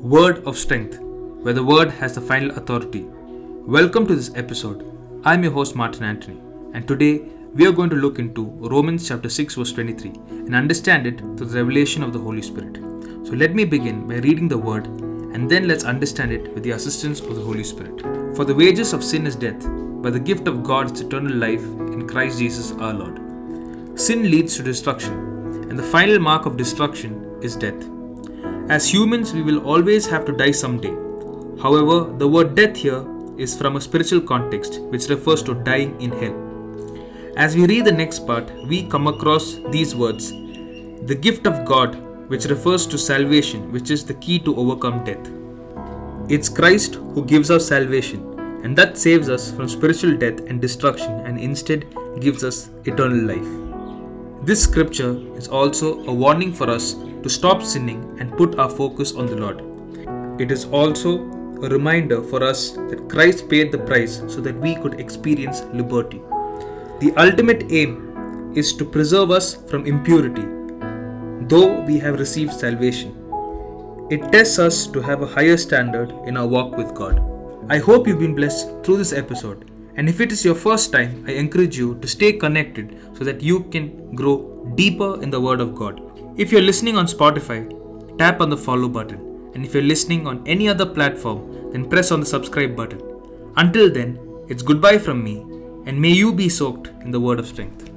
Word of Strength, where the Word has the final authority. Welcome to this episode. I'm your host, Martin Antony, and today we are going to look into Romans chapter 6, verse 23, and understand it through the revelation of the Holy Spirit. So let me begin by reading the Word, and then let's understand it with the assistance of the Holy Spirit. For the wages of sin is death, but the gift of God is eternal life in Christ Jesus our Lord. Sin leads to destruction, and the final mark of destruction is death. As humans, we will always have to die someday. However, the word death here is from a spiritual context which refers to dying in hell. As we read the next part, we come across these words the gift of God, which refers to salvation, which is the key to overcome death. It's Christ who gives us salvation, and that saves us from spiritual death and destruction and instead gives us eternal life. This scripture is also a warning for us to stop sinning and put our focus on the Lord. It is also a reminder for us that Christ paid the price so that we could experience liberty. The ultimate aim is to preserve us from impurity, though we have received salvation. It tests us to have a higher standard in our walk with God. I hope you've been blessed through this episode. And if it is your first time, I encourage you to stay connected so that you can grow deeper in the Word of God. If you're listening on Spotify, tap on the follow button. And if you're listening on any other platform, then press on the subscribe button. Until then, it's goodbye from me, and may you be soaked in the word of strength.